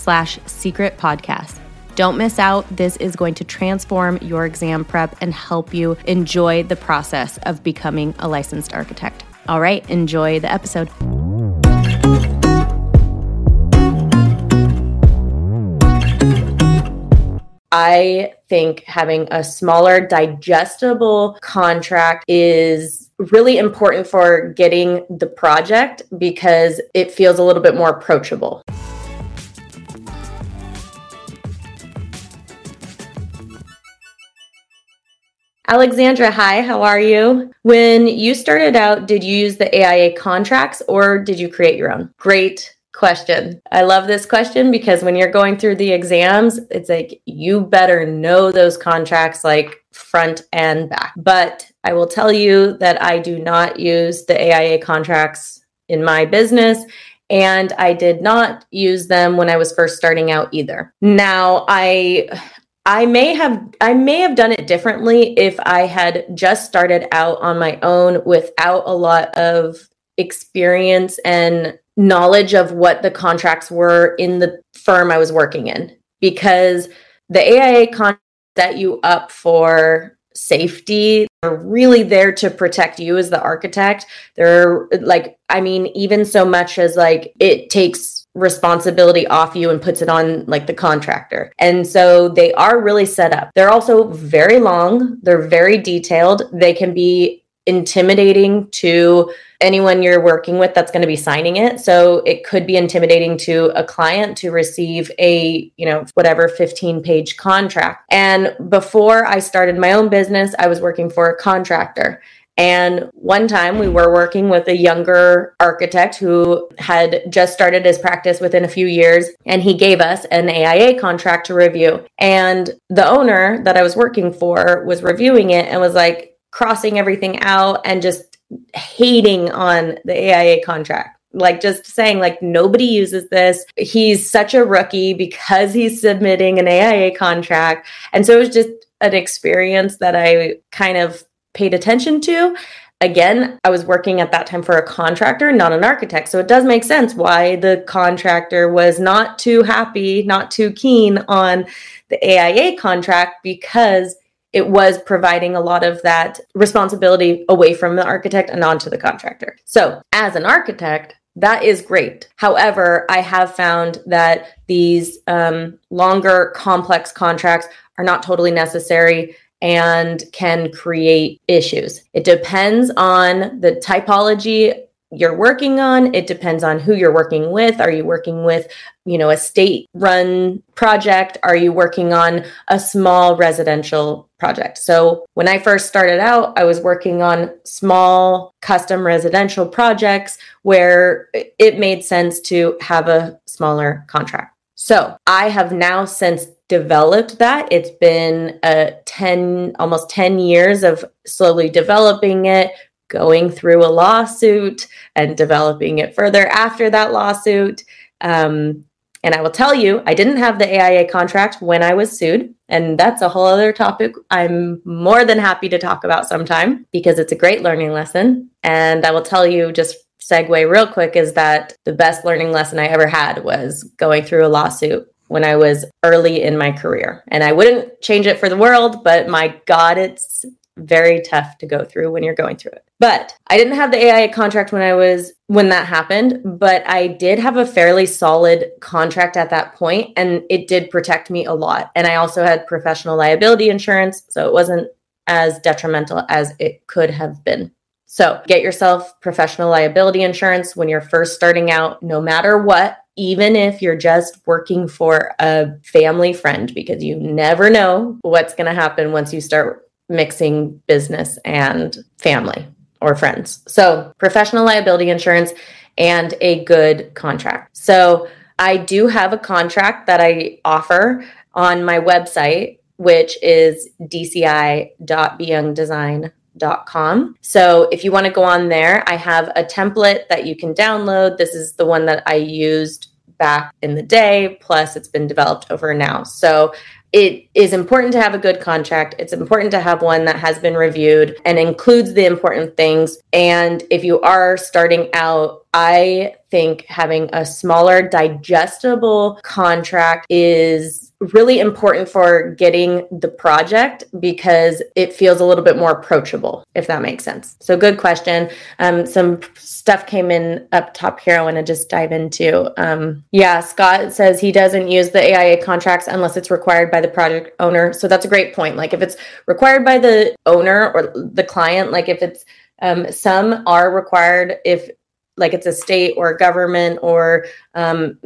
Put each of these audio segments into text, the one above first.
slash secret podcast. Don't miss out. This is going to transform your exam prep and help you enjoy the process of becoming a licensed architect. All right, enjoy the episode. I think having a smaller, digestible contract is really important for getting the project because it feels a little bit more approachable. Alexandra, hi, how are you? When you started out, did you use the AIA contracts or did you create your own? Great question. I love this question because when you're going through the exams, it's like you better know those contracts like front and back. But I will tell you that I do not use the AIA contracts in my business. And I did not use them when I was first starting out either. Now, I I may have I may have done it differently if I had just started out on my own without a lot of experience and knowledge of what the contracts were in the firm I was working in because the AIA contracts set you up for safety. They're really there to protect you as the architect. They're like, I mean, even so much as like it takes responsibility off you and puts it on like the contractor. And so they are really set up. They're also very long, they're very detailed. They can be intimidating to anyone you're working with that's going to be signing it so it could be intimidating to a client to receive a you know whatever 15 page contract and before i started my own business i was working for a contractor and one time we were working with a younger architect who had just started his practice within a few years, and he gave us an AIA contract to review. And the owner that I was working for was reviewing it and was like crossing everything out and just hating on the AIA contract. Like just saying like nobody uses this. He's such a rookie because he's submitting an aia contract. And so it was just an experience that i kind of paid attention to. Again, I was working at that time for a contractor, not an architect. So it does make sense why the contractor was not too happy, not too keen on the AIA contract because it was providing a lot of that responsibility away from the architect and onto the contractor. So, as an architect, that is great. However, I have found that these um, longer, complex contracts are not totally necessary and can create issues. It depends on the typology you're working on. It depends on who you're working with. Are you working with you know a state run project? Are you working on a small residential project? So when i first started out i was working on small custom residential projects where it made sense to have a smaller contract. So i have now since developed that. It's been a 10, almost 10 years of slowly developing it, going through a lawsuit and developing it further after that lawsuit. Um, and I will tell you, I didn't have the AIA contract when I was sued. And that's a whole other topic I'm more than happy to talk about sometime because it's a great learning lesson. And I will tell you just segue real quick is that the best learning lesson I ever had was going through a lawsuit when I was early in my career. And I wouldn't change it for the world, but my God, it's very tough to go through when you're going through it. But I didn't have the AIA contract when I was when that happened, but I did have a fairly solid contract at that point and it did protect me a lot. And I also had professional liability insurance, so it wasn't as detrimental as it could have been. So, get yourself professional liability insurance when you're first starting out, no matter what, even if you're just working for a family friend, because you never know what's going to happen once you start mixing business and family or friends. So, professional liability insurance and a good contract. So, I do have a contract that I offer on my website, which is dci.byoungdesign.com. So, if you want to go on there, I have a template that you can download. This is the one that I used back in the day, plus it's been developed over now. So, it is important to have a good contract. It's important to have one that has been reviewed and includes the important things. And if you are starting out, I think having a smaller, digestible contract is really important for getting the project because it feels a little bit more approachable, if that makes sense. So, good question. Um, some stuff came in up top here. I want to just dive into. Um, yeah, Scott says he doesn't use the AIA contracts unless it's required by the project owner. So, that's a great point. Like, if it's required by the owner or the client, like if it's um, some are required if like it's a state or a government or um,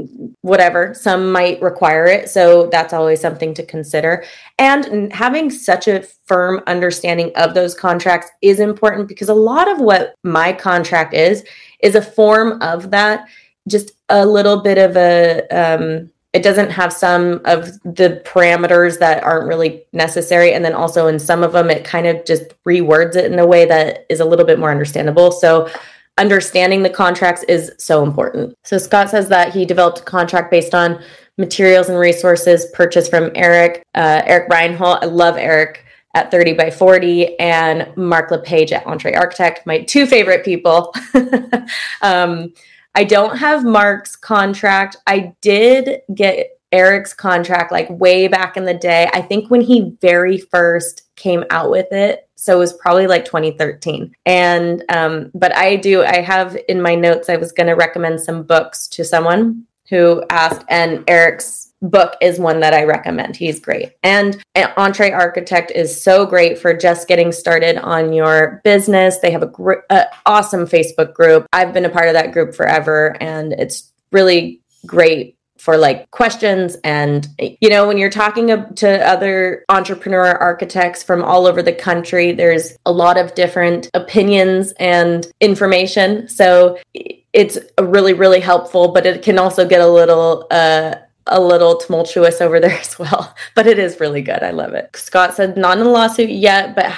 whatever. Some might require it. So that's always something to consider. And having such a firm understanding of those contracts is important because a lot of what my contract is, is a form of that. Just a little bit of a, um, it doesn't have some of the parameters that aren't really necessary and then also in some of them it kind of just rewords it in a way that is a little bit more understandable so understanding the contracts is so important. So Scott says that he developed a contract based on materials and resources purchased from Eric, uh, Eric Reinholdt. I love Eric at 30 by 40 and Mark LePage at EntreArchitect, my two favorite people. um, I don't have Mark's contract. I did get Eric's contract like way back in the day. I think when he very first came out with it. So it was probably like 2013. And, um, but I do, I have in my notes, I was going to recommend some books to someone who asked, and Eric's book is one that I recommend. He's great. And EntreArchitect is so great for just getting started on your business. They have a gr- uh, awesome Facebook group. I've been a part of that group forever, and it's really great for like questions and you know when you're talking to other entrepreneur architects from all over the country there's a lot of different opinions and information so it's really really helpful but it can also get a little uh a little tumultuous over there as well, but it is really good. I love it. Scott said, not in a lawsuit yet, but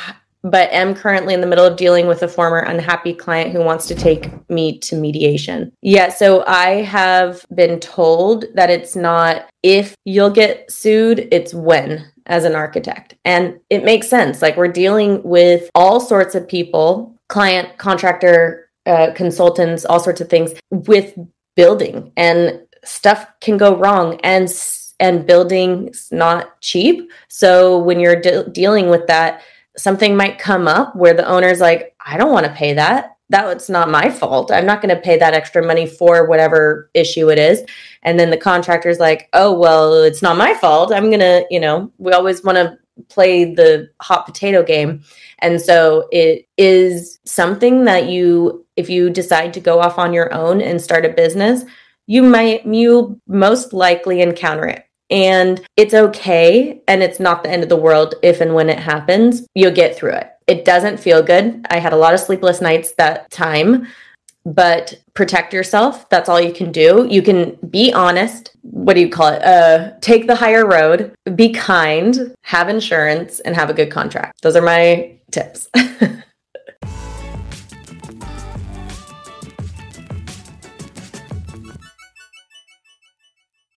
but am currently in the middle of dealing with a former unhappy client who wants to take me to mediation. Yeah, so I have been told that it's not if you'll get sued, it's when as an architect. And it makes sense. Like we're dealing with all sorts of people, client, contractor, uh, consultants, all sorts of things with building and stuff can go wrong and and building's not cheap. So when you're de- dealing with that, something might come up where the owner's like, I don't want to pay that. That's not my fault. I'm not going to pay that extra money for whatever issue it is. And then the contractor's like, oh, well, it's not my fault. I'm going to, you know, we always want to play the hot potato game. And so it is something that you, if you decide to go off on your own and start a business, you might, you most likely encounter it and it's okay. And it's not the end of the world if and when it happens. You'll get through it. It doesn't feel good. I had a lot of sleepless nights that time, but protect yourself. That's all you can do. You can be honest. What do you call it? Uh, take the higher road, be kind, have insurance, and have a good contract. Those are my tips.